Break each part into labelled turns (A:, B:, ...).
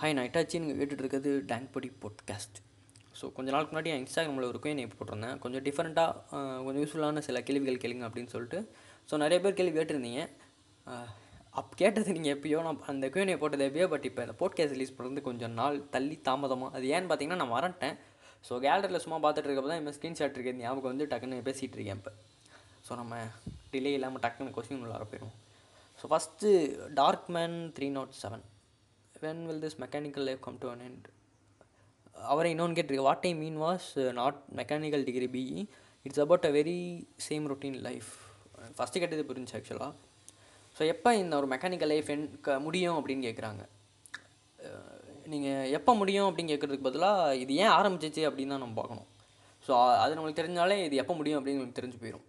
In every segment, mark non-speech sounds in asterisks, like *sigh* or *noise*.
A: Hi நான் Itachi நீங்கள் கேட்டுட்ருக்கிறது டேங்க் பொடி பாட்காஸ்ட் ஸோ கொஞ்ச நாளுக்கு முன்னாடி என் இன்ஸ்டாகிராமில் ஒரு குயின் போட்டிருந்தேன். கொஞ்சம் டிஃப்ரெண்ட்டாக கொஞ்சம் யூஸ்ஃபுல்லான சில கேள்விகள் கேளுங்க அப்படின்னு சொல்லிட்டு. ஸோ நிறைய பேர் கேள்வி கேட்டிருந்தீங்க. அப் கேட்டது நீங்கள் எப்பயோ நான் அந்த குயினை போட்டது எப்பயோ பட் இப்போ இந்த போட்காஸ்ட் ரிலீஸ் பண்ணுறது கொஞ்சம் நாள் தள்ளி தாமதமாக அது ஏன்னு பார்த்தீங்கன்னா நான் வரட்டேன் ஸோ கேலரியில் சும்மா பார்த்துட்டு இருக்கப்போ தான் இப்போ ஸ்க்ரீன்ஷாட் இருக்குது ஞாபகம் வந்து டக்குன்னு பேசிகிட்டு இருக்கேன் இப்போ. ஸோ நம்ம டிலே இல்லாமல் டக்குன்னு கொஸ்டின் உள்ளார போயிடுவோம். So first dark man three not seven when will this mechanical life come to an end அவரை இன்னொன்று கேட்டிருக்கு what I mean was not mechanical degree BE it's about a very same routine life first கேட்டது புரிஞ்சு ஆக்சுவலாக so எப்போ இந்த ஒரு mechanical life என் க முடியும் அப்படின்னு கேட்குறாங்க? Uh, நீங்கள் எப்போ முடியும் அப்படின்னு கேட்குறதுக்கு பதிலாக இது ஏன் ஆரம்பிச்சிச்சு அப்படின்னு தான் நம்ம பார்க்கணும். ஸோ அது நம்மளுக்கு தெரிஞ்சாலே இது எப்போ முடியும் அப்படின்னு உங்களுக்கு தெரிஞ்சு போயிடும்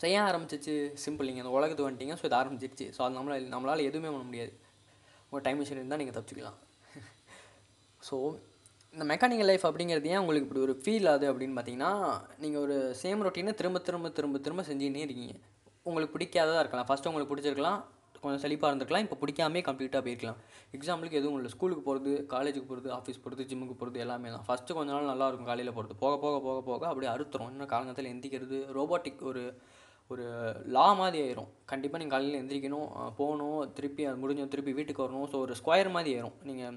A: ஸோ ஏன் ஆரம்பிச்சிச்சு? சிம்பிள் நீங்கள் அந்த உலகத்துக்கு வந்துட்டீங்க ஸோ இது ஆரம்பிச்சிருச்சு. ஸோ அது நம்மளால் நம்மளால் எதுவுமே பண்ண முடியாது. உங்கள் டைம் மிஷின் இருந்தால் நீங்கள் தப்பிச்சுக்கலாம். *laughs* ஸோ இந்த மெக்கானிக்கல் லைஃப் அப்படிங்கிறது ஏன் உங்களுக்கு இப்படி ஒரு ஃபீல் ஆகுது அப்படின்னு பார்த்தீங்கன்னா நீங்கள் ஒரு சேம் ரொட்டீனை திரும்ப திரும்ப திரும்ப திரும்ப செஞ்சுக்கிட்டே இருக்கீங்க. உங்களுக்கு பிடிக்காததாக இருக்கலாம். ஃபஸ்ட்டு உங்களுக்கு பிடிச்சிருக்கலாம் கொஞ்சம் செழிப்பாக இருந்திருக்கலாம். இப்போ பிடிக்காமே கம்ப்ளீட்டாக போயிருக்கலாம். எக்ஸாம்பிளுக்கு எதுவும் இல்லை ஸ்கூலுக்கு போகிறது காலேஜுக்கு போகிறது ஆஃபீஸ் போகிறது ஜிம்முக்கு போகிறது எல்லாமே தான் ஃபஸ்ட்டு கொஞ்ச நாள் நல்லா இருக்கும் காலையில் போகிறது போக போக போக போக அப்படியே அறுத்துரும். இன்னும் காலங்கத்தில் எந்திக்கிறது ரோபோட்டிக் ஒரு ஒரு லா மாதிரி ஆயிரும். கண்டிப்பாக நீங்கள் காலையில் எந்திரிக்கணும் போகணும் திருப்பி அது முடிஞ்சோம் திருப்பி வீட்டுக்கு வரணும். ஸோ ஒரு ஸ்கொயர் மாதிரி ஆயிரும். நீங்கள்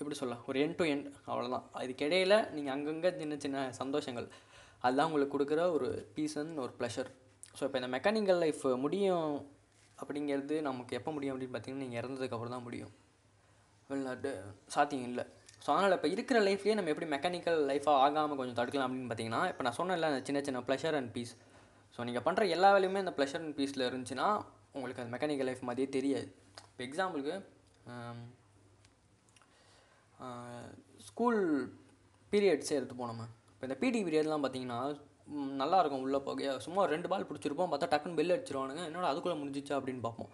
A: எப்படி சொல்ல ஒரு என் டு எண்ட் அவ்வளோதான் அதுக்கிடையில் நீங்கள் அங்கங்கே சின்ன சின்ன சந்தோஷங்கள். அதுதான் உங்களுக்கு கொடுக்குற ஒரு பீஸ் அண்ட் ஒரு ப்ளஷர் ஸோ இப்போ இந்த மெக்கானிக்கல் லைஃப் முடியும் அப்படிங்கிறது நமக்கு எப்போ முடியும் அப்படின்னு பார்த்தீங்கன்னா நீங்கள் இறந்ததுக்கப்புறம் தான் முடியும். வெளிநாட்டு சாத்தியம் இல்லை. ஸோ அதனால் இப்போ இருக்கிற லைஃப்லேயே நம்ம எப்படி மெக்கானிக்கல் லைஃபாக ஆகாமல் கொஞ்சம் தடுக்கலாம் அப்படின்னு பார்த்தீங்கன்னா இப்போ நான் சொன்னேன்ல அந்த சின்ன சின்ன ப்ளஷர் அண்ட் பீஸ் ஸோ நீங்கள் பண்ணுற எல்லா வேலையுமே அந்த ப்ளஷர் அண்ட் பீஸில் இருந்துச்சுன்னா உங்களுக்கு அந்த மெக்கானிக்கல் லைஃப் மாதிரியே தெரியாது. இப்போ எக்ஸாம்பிளுக்கு ஸ்கூல் பீரியட்ஸே எடுத்து போனோம். இப்போ இந்த பிடி பீரியட்லாம் பார்த்தீங்கன்னா நல்லாயிருக்கும் உள்ளே போக. சும்மா ரெண்டு பால் பிடிச்சிருப்போம் பார்த்தா டக்குன்னு பெல் அடிச்சிருவானுங்க. என்னோட அதுக்குள்ளே முடிஞ்சிச்சா அப்படின்னு பார்ப்போம்.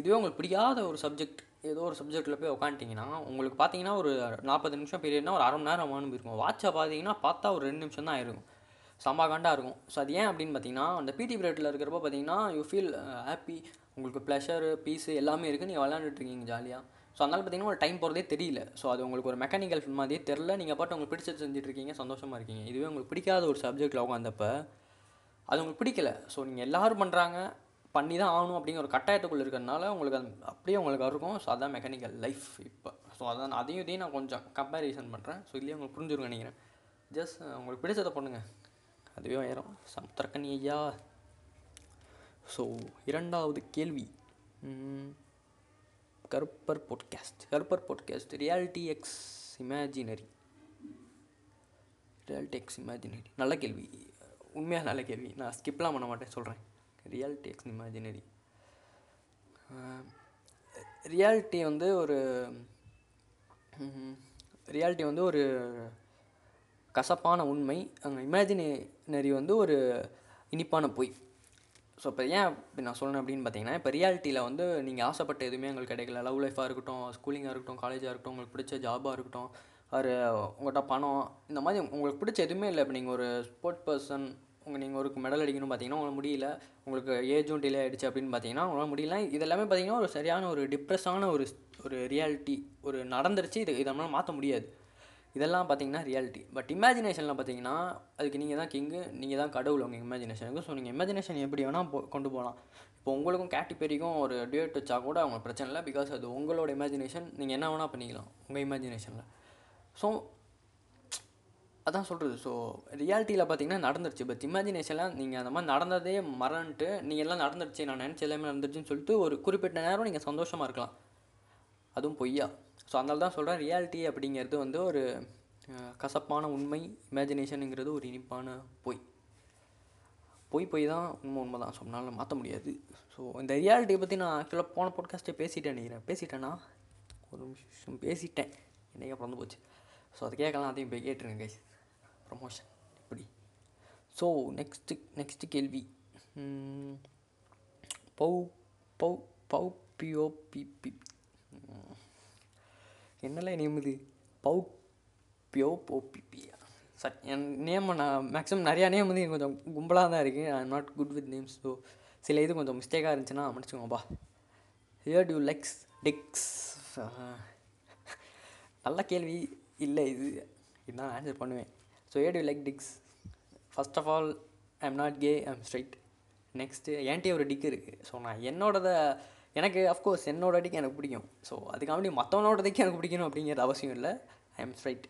A: இதுவே உங்களுக்கு பிடிக்காத ஒரு சப்ஜெக்ட் ஏதோ ஒரு சப்ஜெக்ட்டில் போய் உட்காந்துட்டிங்கன்னா உங்களுக்கு பார்த்தீங்கன்னா ஒரு நாற்பது நிமிஷம் பீரியட்னா ஒரு அரை மணி நேரம் ஆனு போயிருக்கும். வாட்சை பார்த்தீங்கன்னா பார்த்தா ஒரு ரெண்டு நிமிஷம் தான் ஆயிருக்கும். செம்ம இருக்கும். ஸோ அது ஏன் அப்படின்னு பார்த்தீங்கன்னா அந்த பிடி பீரியடில் இருக்கிறப்ப பார்த்தீங்கன்னா யூ ஃபீல் ஹாப்பி uh, உங்களுக்கு ப்ளஷரு பீஸு எல்லாமே இருக்குது நீங்கள் விளாண்டுட்ருக்கீங்க ஜாலியாக ஸோ அதனால் பார்த்தீங்கன்னா ஒரு டைம் போகிறதே தெரியல. ஸோ அது உங்களுக்கு ஒரு மெக்கானிக்கல் மாதிரியே தெரில நீங்கள் பாட்டு உங்களுக்கு பிடிச்சது செஞ்சுட்டு இருக்கீங்க சந்தோஷமாக இருக்கீங்க. இதுவே உங்களுக்கு பிடிக்காத ஒரு சப்ஜெக்டில் உட்காந்தப்போ அது உங்களுக்கு பிடிக்கல. ஸோ நீங்கள் எல்லோரும் பண்ணுறாங்க பண்ணி தான் ஆகணும் அப்படிங்கிற ஒரு கட்டாயத்துக்குள்ளே இருக்கிறதுனால உங்களுக்கு அது அப்படியே உங்களுக்கு இருக்கும். ஸோ அதான் மெக்கானிக்கல் லைஃப் இப்போ. ஸோ அதான் அதையும் இதையும் நான் கொஞ்சம் கம்பேரிசன் பண்ணுறேன் ஸோ இதுலேயே உங்களுக்கு புரிஞ்சிருக்கும் நினைக்கிறேன். ஜஸ்ட் உங்களுக்கு பிடிச்சதை பண்ணுங்கள் அதுவே ஆயிரும் சமுத்திரக்கனி ஐயா. ஸோ இரண்டாவது கேள்வி. Karuppar podcast Karuppar podcast reality X imaginary reality X imaginary நல்ல கேள்வி. உண்மையாக நல்ல கேள்வி. நான் ஸ்கிப்லாம் பண்ண மாட்டேன் சொல்கிறேன் ரியாலிட்டி எக்ஸ் இமேஜினரி ரியாலிட்டி வந்து ஒரு ரியாலிட்டி வந்து ஒரு கசப்பான உண்மை அங்கே இமேஜினரி வந்து ஒரு இனிப்பான பொய். ஸோ இப்போ ஏன் இப்படி நான் சொல்லணும் அப்படின்னு பார்த்தீங்கன்னா இப்போ ரியாலிட்டியில் வந்து நீங்கள் ஆசைப்பட்ட எதுவுமே உங்களுக்கு கிடைக்கல. லவ் லைஃபாக இருக்கட்டும் ஸ்கூலிங்காக இருக்கட்டும் காலேஜாக இருக்கட்டும் உங்களுக்கு பிடிச்ச ஜாபாக இருக்கட்டும் ஒரு உங்கள்கிட்ட பணம் இந்த மாதிரி உங்களுக்கு பிடிச்ச எதுவுமே இல்லை. இப்போ நீங்கள் ஒரு ஸ்போர்ட் பர்சன் உங்கள் நீங்கள் ஒரு மெடல் அடிக்கணும்னு பார்த்தீங்கன்னா உங்களால் முடியல. உங்களுக்கு ஏஜும் டிலே ஆகிடுச்சு அப்படின்னு பார்த்தீங்கன்னா உங்களால் முடியல. இதெல்லாமே பார்த்தீங்கன்னா ஒரு சரியான ஒரு டிப்ரெஸ்ஸான ஒரு ஒரு ரியாலிட்டி ஒரு நடந்துருச்சு. இது இதை நம்மளால் மாற்ற முடியாது. இதெல்லாம் பார்த்தீங்கன்னா ரியாலிட்டி பட் இமேஜினேஷனில் பார்த்தீங்கன்னா அதுக்கு நீங்கள் தான் கிங்கு நீங்கள் தான் கடவுள் உங்கள் இமேஜினேஷனுக்கு ஸோ நீங்கள் இமேஜினேஷன் எப்படி வேணால் போ கொண்டு போகலாம் இப்போ உங்களுக்கும் கேட்டிபெரிக்கும் ஒரு டியூட் வச்சா கூட அவங்க பிரச்சனை இல்லை. பிகாஸ் அது உங்களோட இமேஜினேஷன் நீங்கள் என்ன வேணால் பண்ணிக்கலாம் உங்கள் இமேஜினேஷனில் ஸோ அதான் சொல்கிறது ஸோ ரியாலிட்டியில் பார்த்தீங்கன்னா நடந்துருச்சு. பட் இமேஜினேஷனில் நீங்கள் அந்த மாதிரி நடந்ததே மறந்துட்டு நீங்கள் எல்லாம் நடந்துருச்சு நான் நினச்ச எல்லாமே நடந்துருச்சுன்னு சொல்லிட்டு ஒரு குறிப்பிட்ட நேரம் நீங்கள் சந்தோஷமாக இருக்கலாம். அதுவும் பொய்யா. ஸோ அதனால தான் சொல்கிறேன் ரியாலிட்டி அப்படிங்கிறது வந்து ஒரு கசப்பான உண்மை இமேஜினேஷனுங்கிறது ஒரு இனிப்பான பொய். பொய் பொய் தான் உண்மை உண்மை தான். ஸோ நம்மளால் மாற்ற முடியாது. ஸோ இந்த ரியாலிட்டியை பற்றி நான் ஆக்சுவலாக போன பாட்காஸ்ட்டே பேசிட்டேன் நினைக்கிறேன். பேசிட்டேன்னா ஒரு நிமிஷம் பேசிட்டேன். என்னைக்கு பிறந்து போச்சு. ஸோ அதை கேட்கலாம் அதையும் போய் கேட்டுருங்க கைஸ் ப்ரொமோஷன் இப்படி ஸோ நெக்ஸ்ட்டு நெக்ஸ்ட்டு கேள்வி. பவு பவு பவு பிஓ பிபி என்னெல்லாம் நேம் இது? பவு பியோ போபிபியா சார் என் நேம் நான் மேக்ஸிமம் நிறையா நேம் வந்து கொஞ்சம் கும்பலாக தான் இருக்குது I am not good with names so சில இது கொஞ்சம் மிஸ்டேக்காக இருந்துச்சுன்னா மன்னிச்சுக்கோங்கப்பா ஹியர் டியூ லெக்ஸ் டிக்ஸ் நல்ல கேள்வி இல்லை இது. இதுதான் ஆன்சர் பண்ணுவேன். So hey do you like dicks first of all I am not gay I am straight next என்கிட்டே ஒரு டிக் இருக்குது ஸோ நான் என்னோடத எனக்கு அஃப்கோர்ஸ் என்னோட அடிக்கு எனக்கு பிடிக்கும். ஸோ அதுக்காக மற்றவனோட எனக்கு பிடிக்கணும் அப்படிங்கிறது அவசியம் இல்லை. ஐ எம் ஸ்ட்ரைட்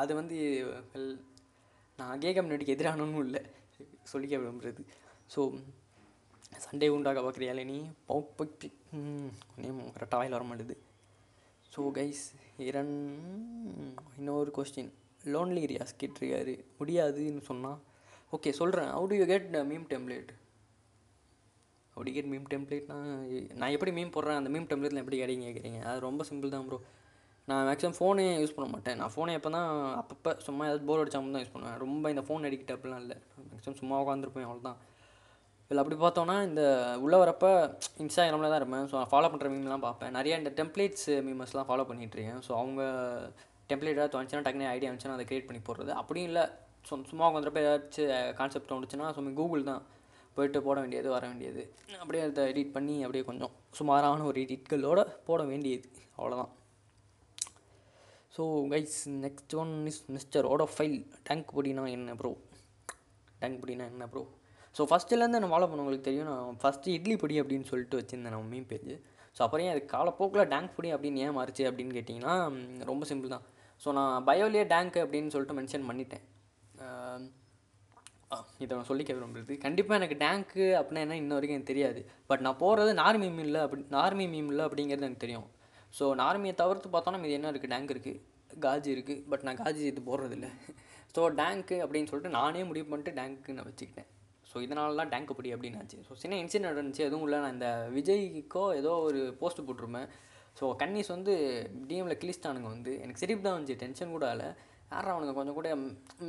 A: அது வந்து நான் கே கம்யூனிட்டிக்கு எதிரானும் இல்லை. சொல்லிக்க விரும்புகிறது ஸோ சண்டே உண்டாக பார்க்குறியால நீ பவுப்பி நேம் கரெக்டாக வாயில் வர மாட்டேது. ஸோ கைஸ் இரண் இன்னொரு கொஸ்டின் லோன்லி ரியாஸ் கேட்டிருக்காரு. முடியாதுன்னு சொன்னால் ஓகே சொல்கிறேன் how do you get meme template அப்படி மீம் டெம்ப்ளேட்னா நான் எப்படி மீம் போடுறேன் அந்த மீம் டெம்ப்ளேட்டில் எப்படி கிடைங்க கேட்குறீங்க அது ரொம்ப சிம்பிள் தான் ப்ரோ நான் மேக்ஸிமம் ஃபோனே யூஸ் பண்ண மாட்டேன். நான் ஃபோனை எப்போ தான் அப்பப்போ சும்மா ஏதாவது போர் அடிச்சா தான் யூஸ் பண்ணுவேன். ரொம்ப இந்த ஃபோன் அடிக்கிட்டு அப்படிலாம் இல்லை. மேக்ஸிமம் சும்மா உட்காந்துருப்பேன் அவ்வளோதான் இதில் அப்படி பார்த்தோன்னா இந்த உள்ளே வரப்ப இன்ஸ்டாகிராமில் தான் இருப்பேன். ஸோ நான் ஃபாலோ பண்ணுற மீம்லாம் பார்ப்பேன். நிறையா இந்த டெம்ப்ளேட்ஸ் மீமர்ஸ்லாம் ஃபாலோ பண்ணிகிட்ருக்கேன் ஸோ அவங்க டெம்ப்ளேட் ஏதாவது தோணுச்சுன்னா டக்குனு ஐடியா வந்துச்சுன்னா அதை க்ரியேட் பண்ணி போடுறது. அப்படியும் இல்லை ஸோ சும்மா உட்காந்துறப்ப ஏதாச்சும் கான்செப்ட் தோணுச்சுன்னா சும்மா கூகுள் தான். போயிட்டு போட வேண்டியது வர வேண்டியது. அப்படியே அதை எடிட் பண்ணி அப்படியே கொஞ்சம் சுமாரான ஒரு எடிட்களோடு போட வேண்டியது. அவ்வளோதான் so guys next one is mister ஓட ஃபைல் டேங்க் பொடினா என்ன ப்ரோ டேங்க் பொடினா என்ன ப்ரோ ஸோ ஃபஸ்ட்டுலேருந்து நான் ஃபாலோ பண்ணவங்களுக்கு தெரியும். நான் ஃபஸ்ட்டு இட்லி பொடி அப்படின்னு சொல்லிட்டு வச்சுருந்தேன் நம்ம மீன் பேஜ் ஸோ அப்புறம் ஏன் அது காலப்போக்கில் டேங்க் பொடி அப்படின்னு ஏன் மாறுச்சு அப்படின்னு கேட்டிங்கன்னா ரொம்ப சிம்பிள் தான். ஸோ நான் பயோலியே டேங்க் அப்படின்னு சொல்லிட்டு மென்ஷன் பண்ணிட்டேன். இதை நான் சொல்லிக்க விரும்புறது கண்டிப்பாக எனக்கு டேங்க்கு அப்படின்னா என்ன இன்ன வரைக்கும் எனக்கு தெரியாது. பட் நான் போகிறது நார்மி மீமில் இல்லை அப்படி நார்மி மீம் இல்லை அப்படிங்கிறது எனக்கு தெரியும். ஸோ நார்மியை தவிர்த்து பார்த்தோன்னா இது என்ன இருக்குது டேங்க் இருக்குது காஜி இருக்குது பட் நான் காஜி இது போடுறதில்ல. ஸோ டேங்க்கு அப்படின்னு சொல்லிட்டு நானே முடிவு பண்ணிட்டு டேங்க்கு நான் வச்சுக்கிட்டேன். ஸோ இதனாலலாம் தான் டேங்க் அப்படி அப்படின்னு ஆச்சு ஸோ சின்ன இன்சிடென்ட் நடந்துச்சு. எதுவும் இல்லை. நான் இந்த விஜய்க்கோ ஏதோ ஒரு போஸ்ட் போட்டிருப்பேன். ஸோ கன்னிஸ் வந்து டிஎம்மில் கிளிஸ்டானுங்க வந்து. எனக்கு சிரிப்பு தான் வந்துச்சு. டென்ஷன் கூட இல்லை யாரா அவனுங்க? கொஞ்சம் கூட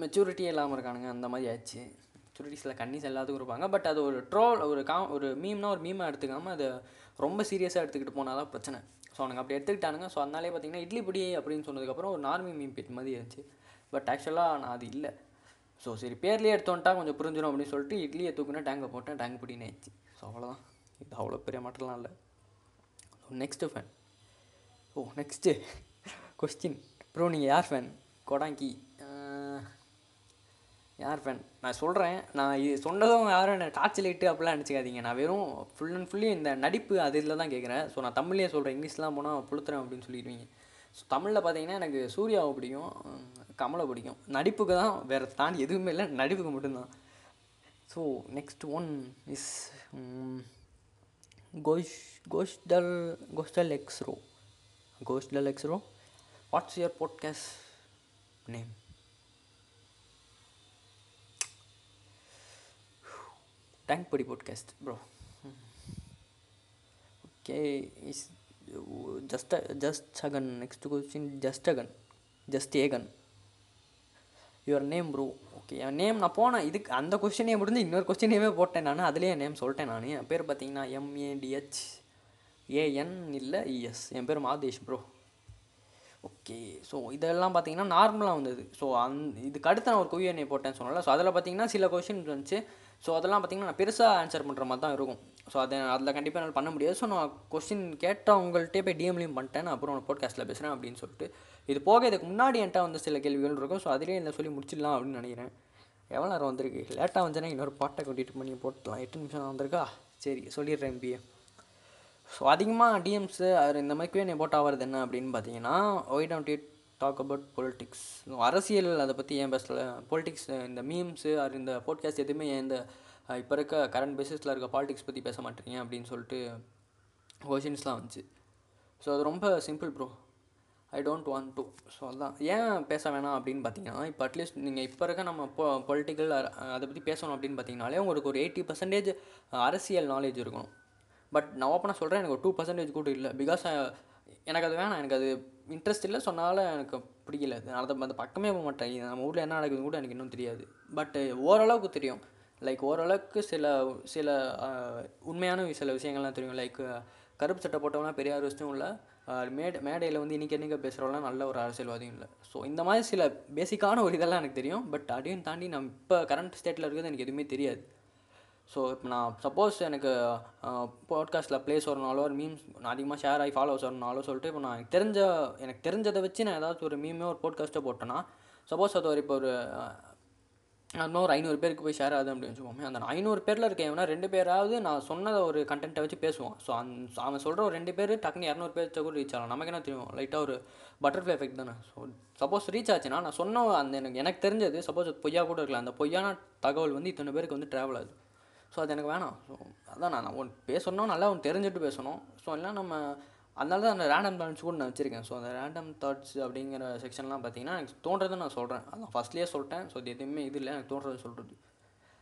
A: மெச்சூரிட்டியே இல்லாமல் இருக்கானுங்க. அந்த மாதிரி ஆச்சு மெச்சூரிட்டிஸில் கன்னிஸ் எல்லாத்துக்கும் இருப்பாங்க பட் அது ஒரு ட்ரோல் ஒரு கா ஒரு மீம்னா ஒரு மீமாக எடுத்துக்காமல் அதை ரொம்ப சீரியஸாக எடுத்துக்கிட்டு போனால் தான் பிரச்சனை. ஸோ அவனுங்க அப்படி எடுத்துக்கிட்டானுங்க. ஸோ அதனாலே பார்த்தீங்கன்னா இட்லி பொடி அப்படின்னு சொன்னதுக்கப்புறம் ஒரு நார்மல் மீம் பிட் மாதிரி இருந்துச்சு பட் ஆக்சுவலாக நான் அது இல்லை. ஸோ சரி பேர்லேயே எடுத்தோன்ட்டா கொஞ்சம் புரிஞ்சிடும் அப்படின்னு சொல்லிட்டு இட்லியை தூக்குனா டேங்கை போட்டேன் டேங்க் பிடின்னு ஆயிடுச்சு. ஸோ அவ்வளோதான் இது அவ்வளோ பெரிய மாற்றலாம் இல்லை. Next fan oh next question bro நீங்கள் யார் ஃபேன் கொடாங்கி. யார் ஃபேன் நான் சொல்கிறேன் நான் இது சொன்னதும் யாரும் என்ன டார்ச் லைட்டு அப்படிலாம் நினச்சிக்காதீங்க. நான் வெறும் ஃபுல் அண்ட் ஃபுல்லி இந்த நடிப்பு அது இதில் தான் கேட்குறேன் ஸோ நான் தமிழ்லேயே சொல்கிறேன் இங்கிலீஷ்லாம் போனால் புளுத்துறேன் அப்படின்னு சொல்லிடுவீங்க. ஸோ தமிழில் பார்த்தீங்கன்னா எனக்கு சூர்யாவை பிடிக்கும் கமலை பிடிக்கும். நடிப்புக்கு தான் வேறு தாண்டி எதுவுமே இல்லை. நடிப்புக்கு மட்டும்தான். ஸோ நெக்ஸ்ட் ஒன் இஸ் கோஷ் கோஷ்டல் கோஷ்டல் எக்ஸ்ரோ கோஷ்டல் எக்ஸ்ரோ what's your podcast name tank படி podcast bro okay is just just again next question just again just again your name bro okay N name நான் போனேன் இதுக்கு அந்த கொஸ்டினே முடிஞ்சு இன்னொரு கொஸ்டினேவே போட்டேன் நான் அதுலேயே என் நேம் சொல்லிட்டேன் நான். என் பேர் பார்த்தீங்கன்னா எம்ஏடிஹெச் ஏஎன் இல்லை இஎஸ் என் பேர் மாதேஷ் ப்ரோ ஓகே. ஸோ இதெல்லாம் பார்த்தீங்கன்னா நார்மலாக வந்தது. ஸோ அந் இதுக்கு அடுத்து நான் ஒரு குவியனை போட்டேன்னு சொன்னல ஸோ அதில் பார்த்தீங்கன்னா சில கொஷின் இருந்துச்சு. ஸோ அதெல்லாம் பார்த்தீங்கன்னா நான் பெருசாக ஆன்சர் பண்ணுற மாதிரி தான் இருக்கும். ஸோ அதை அதில் கண்டிப்பாக என்னால் பண்ண முடியாது. ஸோ நான் கொஸ்டின் கேட்டவங்கள்ட்டே போய் டிஎம்லையும் பண்ணிட்டேன். நான் அப்புறம் போட்காஸ்ட்டில் பேசுகிறேன் அப்படின்னு சொல்லிட்டு. இது போக இதுக்கு முன்னாடி என்கிட்ட வந்து சில கேள்விகள் இருக்கும். ஸோ அதிலே என்ன சொல்லி முடிச்சிடலாம் அப்படின்னு நினைக்கிறேன். எவ்வளோ நேரம் வந்திருக்கு? லேட்டாக வந்துச்சுன்னா இன்னொரு பாட்டை கூட்டிகிட்டு பண்ணி போட்டுலாம் எட்டு நிமிஷம் வந்திருக்கா? சரி சொல்லிடுறேன் பிஏ ஸோ அதிகமாக டிஎம்ஸு அவர் இந்த மாதிரி நீ போட் ஆகிறது என்ன அப்படின்னு பார்த்தீங்கன்னா why don't it talk about politics அரசியல் அதை பற்றி ஏன் பேசல? பொலிட்டிக்ஸ் இந்த மீம்ஸு அவர் இந்த போட்காஸ்ட் எதுவுமே ஏன் இந்த இப்போ இருக்க கரண்ட் பேசிஸில் இருக்க பாலிடிக்ஸ் பற்றி பேச மாட்டீங்க அப்படின்னு சொல்லிட்டு கொஷின்ஸ்லாம் வந்துச்சு. ஸோ அது ரொம்ப simple bro I don't want to so அதான். ஏன் பேச வேணாம் அப்படின்னு பார்த்தீங்கன்னா இப்போ அட்லீஸ்ட் நீங்கள் இப்போ இருக்க நம்ம பொ பொலிட்டிக்கல் அதை பற்றி பேசணும் அப்படின்னு பார்த்தீங்கனாலே உங்களுக்கு ஒரு எயிட்டி பர்சன்டேஜ் அரசியல் நாலேஜ் இருக்கணும். பட் நான் ஓப்பனாக சொல்கிறேன் எனக்கு ஒரு டூ பர்சன்டேஜ் கூட இல்லை. பிகாஸ் எனக்கு அது வேணாம். எனக்கு அது இன்ட்ரெஸ்ட் இல்லை. சொன்னால எனக்கு பிடிக்கல. அது தான் அந்த பக்கமே போக மாட்டேன். நம்ம ஊரில் என்ன நடக்குதுன்னு கூட எனக்கு இன்னும் தெரியாது. பட் ஓரளவுக்கு தெரியும். லைக் ஓரளவுக்கு சில சில உண்மையான சில விஷயங்கள்லாம் தெரியும். லைக் கருப்பு சட்டை போட்டவங்களாம் பெரியார் விஷயம் இல்லை. மேடை மேடையில் வந்து இன்றைக்கி என்னைக்கு பேசுகிறவங்களாம் நல்ல ஒரு அரசியல்வாதியும் இல்லை. ஸோ இந்த மாதிரி சில பேசிக்கான ஒரு இதெல்லாம் எனக்கு தெரியும். பட் அதையும் தாண்டி நம்ம இப்போ கரண்ட் ஸ்டேட்டில் இருக்கிறது எனக்கு எதுவுமே தெரியாது. ஸோ இப்போ நான் சப்போஸ் எனக்கு பாட்காஸ்ட்டில் ப்ளேஸ் வரனாலோ ஒரு மீம்ஸ் நான் அதிகமாக ஷேர் ஆகி ஃபாலோவர்ஸ் வரனாலோ சொல்லிட்டு இப்போ நான் எனக்கு தெரிஞ்ச எனக்கு தெரிஞ்சதை வச்சு நான் ஏதாச்சும் ஒரு மீமே ஒரு பாட்காஸ்ட்டை போட்டேன்னா சப்போஸ் அது ஒரு இப்போ ஒரு இன்னும் ஒரு ஐநூறு பேருக்கு போய் ஷேர் ஆகுது அப்படின்னு வச்சுக்கோமே அந்த ஐநூறு பேரில் இருக்க எவனா ரெண்டு பேராவது நான் சொன்னதை ஒரு கண்டென்ட்டை வச்சு பேசுவான். ஸோ அந் அவன் சொல்கிற ஒரு ரெண்டு பேர் டக்குனு இரநூறு பேர் கூட ரீச் ஆகலாம். நமக்கு என்ன தெரியும்? லைட்டாக ஒரு பட்டர்ஃப்ளை எஃபெக்ட் தானே. ஸோ சப்போஸ் ரீச் ஆச்சுன்னா நான் சொன்ன அந்த எனக்கு எனக்கு தெரிஞ்சது சப்போஸ் பொய்யா கூட இருக்கலாம். அந்த பொய்யான தகவல் வந்து இத்தனை பேருக்கு வந்து ட்ராவல் ஆகுது. ஸோ அது எனக்கு வேணாம். ஸோ அதான் நான் ஒன் பேசணும் நல்லா ஒன்று தெரிஞ்சுட்டு பேசணும். ஸோ எல்லாம் நம்ம அதனால தான் அந்த ரேண்டம் தாட்ஸ் கூட நான் வச்சுருக்கேன். ஸோ அந்த ரேண்டம் தாட்ஸ் அப்படிங்கிற செக்ஷன்லாம் பார்த்தீங்கன்னா எனக்கு தோன்றதை நான் சொல்கிறேன் அதான் ஃபஸ்ட்லேயே சொல்லிட்டேன். ஸோ இது எதுவுமே இது இல்லை. எனக்கு தோன்றதை சொல்கிறது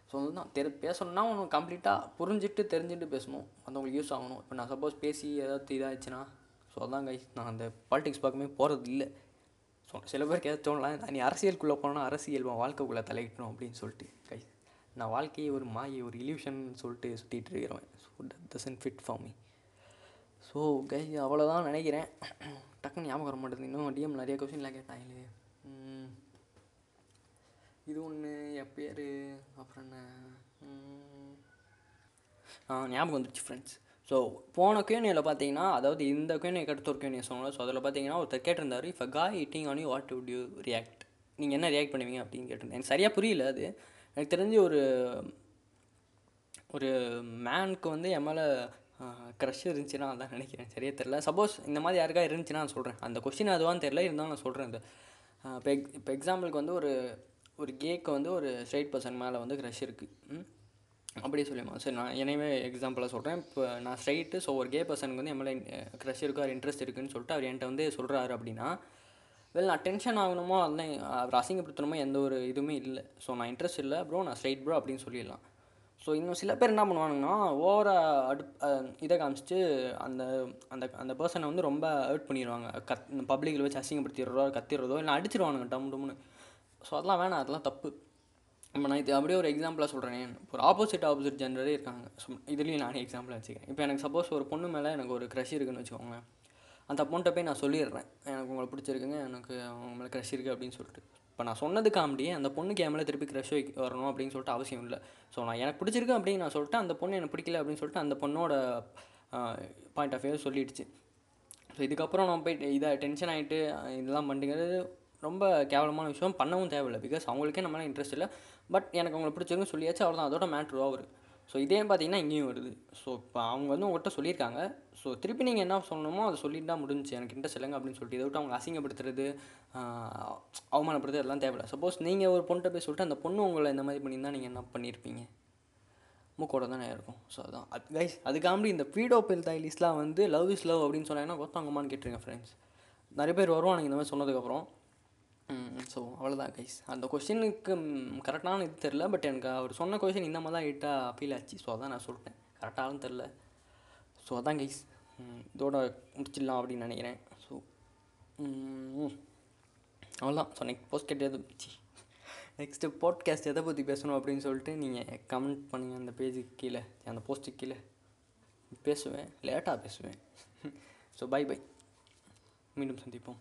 A: ஸோ அதுதான். தெரி பேசணும்னா ஒன்று கம்ப்ளீட்டாக புரிஞ்சுட்டு தெரிஞ்சுட்டு பேசணும். மற்றவங்களுக்கு யூஸ் ஆகணும். இப்போ நான் சப்போஸ் பேசி ஏதாவது இதாகிடுச்சுன்னா ஸோ அதான் கைஸ் நான் அந்த பாலிடிக்ஸ் பக்கமே போகிறது இல்லை. ஸோ சில பேருக்கு ஏதாவது தோணலாம். நீ அரசியலுக்குள்ளே போனால் அரசியல் வாழ்க்கைக்குள்ளே தலையிட்டணும் அப்படின்னு சொல்லிட்டு கைஸ் நான் வாழ்க்கையை ஒரு மாயை ஒரு இல்யூஷன் சொல்லிட்டு சுற்றிட்டு இருக்கிறேன் so that doesn't fit for me so guy அவ்வளோதான் நினைக்கிறேன். டக்குன்னு ஞாபகம் வர மாட்டேது இன்னும் டிஎம் நிறைய கொஸ்டின்லாம் கேட்டாங்களே இது ஒன்று என் பேர் அப்புறம் என்ன? ஆ ஞாபகம் வந்துடுச்சு ஃப்ரெண்ட்ஸ் ஸோ போன கேணியில் பார்த்தீங்கன்னா அதாவது இந்த கேணியை அடுத்த ஒரு கேணியை சொன்னோம் ஸோ அதில் பார்த்தீங்கன்னா ஒருத்தர் கேட்டிருந்தார் if a guy hitting on you what would you react நீங்கள் என்ன ரியாக்ட் பண்ணுவீங்க அப்படின்னு கேட்டிருந்தேன். எனக்கு சரியாக புரியல அது. எனக்கு தெரிஞ்சு ஒரு ஒரு மேனுக்கு வந்து என் மேலே க்ரஷ் இருந்துச்சுன்னா அதான் நினைக்கிறேன். சரியாக தெரில சப்போஸ் இந்த மாதிரி யாருக்கா இருந்துச்சுன்னா நான் சொல்கிறேன் அந்த கொஸ்டின் அதுவான்னு தெரில இருந்தாலும் நான் சொல்கிறேன் இந்த இப்போ எக் இப்போ எக்ஸாம்பிளுக்கு வந்து ஒரு ஒரு கேக்கு வந்து ஒரு ஸ்ட்ரைட் பர்சன் மேலே வந்து க்ரஷ் இருக்குது அப்படி சொல்லிடுமா சரி நான் என்னையவே எக்ஸாம்பிளாக சொல்கிறேன் இப்போ நான் ஸ்ட்ரைட்டு ஸோ ஒரு கே பர்சனுக்கு வந்து என் மேலே க்ரஷ் இருக்குது அவர் இன்ட்ரெஸ்ட் இருக்குதுன்னு சொல்லிட்டு அவர் என்கிட்ட வந்து சொல்கிறாரு அப்படின்னா வெல் நான் டென்ஷன் ஆகணுமோ அந்த அவர் அசிங்கப்படுத்தணுமோ எந்த ஒரு இதுவுமே இல்லை. ஸோ நான் இன்ட்ரெஸ்ட் இல்லை ப்ரோ நான் ஸ்ட்ரைட் ப்ரோ அப்படின்னு சொல்லிடலாம். ஸோ இன்னும் சில பேர் என்ன பண்ணுவானுங்கன்னா ஓவராக அடு இதை காமிச்சிட்டு அந்த அந்த அந்த பர்சனை வந்து ரொம்ப ஹர்ட் பண்ணிடுவாங்க. கத் பப்ளிக்கில் வச்சு அசிங்கப்படுத்திடுறதோ கத்திடுறதோ இல்லை அடிச்சிருவானுங்க டம் டம்னு. ஸோ அதெல்லாம் வேணாம் அதெல்லாம் தப்பு. இப்போ நான் இது அப்படியே ஒரு எக்ஸாம்பிளாக சொல்கிறேன் ஒரு ஆப்போசிட் ஆப்போசிட் ஜெண்டரே இருக்காங்க. ஸோ இதுலேயும் நானே எக்ஸாம்பிளாக வச்சுக்கிறேன். இப்போ எனக்கு சப்போஸ் ஒரு பொண்ணு மேலே எனக்கு ஒரு க்ரஷ் இருக்குன்னு வச்சுக்கோங்களேன். அந்த பொண்ணுகிட்ட போய் நான் சொல்லிடுறேன். எனக்கு உங்களை பிடிச்சிருக்குங்க எனக்கு அவங்க மேலே க்ரஷ் இருக்குது அப்படின்னு சொல்லிட்டு. இப்போ நான் சொன்னது காமெடி அந்த பொண்ணுக்கு என் மேலே திருப்பி க்ரஷ் வரணும் அப்படின்னு சொல்லிட்டு அவசியம் இல்லை. ஸோ நான் எனக்கு பிடிச்சிருக்கு அப்படின்னு நான் சொல்லிட்டு அந்த பொண்ணு எனக்கு பிடிக்கல அப்படின்னு சொல்லிட்டு அந்த பொண்ணோட பாயிண்ட் ஆஃப் வியூ சொல்லிடுச்சு. ஸோ இதுக்கப்புறம் நான் போய் இதை டென்ஷன் ஆகிட்டு இதெல்லாம் பண்ணிக்கிறது ரொம்ப கேவலமான விஷயம். பண்ணவும் தேவையில்லை. பிகாஸ் அவங்களுக்கே நம்மளால் இன்ட்ரெஸ்ட் இல்லை. பட் எனக்கு அவங்களை பிடிச்சிருக்குன்னு சொல்லியாச்சு. அவ்வளோதான் அதோட மேட்ரு ஓவர் ஸோ இதே பார்த்தீங்கன்னா இங்கேயும் வருது. ஸோ இப்போ அவங்க வந்து உங்கள்கிட்ட சொல்லியிருக்காங்க. ஸோ திருப்பி நீங்கள் என்ன சொல்லணுமோ அதை சொல்லிட்டு தான் முடிஞ்சு எனக்கு இன்ட்ரெஸ்ட் இல்லைங்க அப்படின்னு சொல்லிட்டு. இதை விட்டு அவங்க அசிங்கப்படுத்துறது அவமானப்படுறது அவமானப்படுத்துறது எல்லாம் தேவையில்லை. சப்போஸ் நீங்கள் ஒரு பொண்ணுகிட்ட போய் சொல்லிட்டு அந்த பொண்ணு உங்களை இந்த மாதிரி பண்ணியிருந்தால் நீங்கள் என்ன பண்ணியிருப்பீங்க? மூக்கோட தானே இருக்கும். ஸோ அதான். அது கைஸ் அதுக்காண்டி இந்த பீடோ பெல் தைலிஸ்லாம் வந்து லவ் இஸ் லவ் அப்படின்னு சொன்னாங்கன்னா ஒருத்தவங்கம்மான்னு கேட்டுருங்க ஃப்ரெண்ட்ஸ் நிறைய பேர் வருவானுங்க இந்த மாதிரி சொன்னதுக்கப்புறம் ஸோ அவ்வளோதான் கைஸ் அந்த கொஷினுக்கு கரெக்டான இது தெரில பட் எனக்கு அவர் சொன்ன கொஷின் இந்த மாதிரி தான் ஹிட்டாக ஃபீல் ஆச்சு. ஸோ அதான் நான் சொல்லிட்டேன் கரெக்டாகவும் தெரில ஸோ அதான் கைஸ் இதோட முடிச்சிடலாம் அப்படின்னு நினைக்கிறேன். ஸோ அவ்வளோதான் ஸோ நெக்ஸ்ட் போஸ்ட் எது நெக்ஸ்ட்டு பாட்காஸ்ட் எதை பற்றி பேசணும் அப்படின்னு சொல்லிட்டு நீங்கள் கமெண்ட் பண்ணுங்கள் அந்த பேஜுக்கு கீழே அந்த போஸ்ட்டுக்கு கீழே. பேசுவேன் லேட்டாக பேசுவேன். ஸோ பை பை மீண்டும் சந்திப்போம்.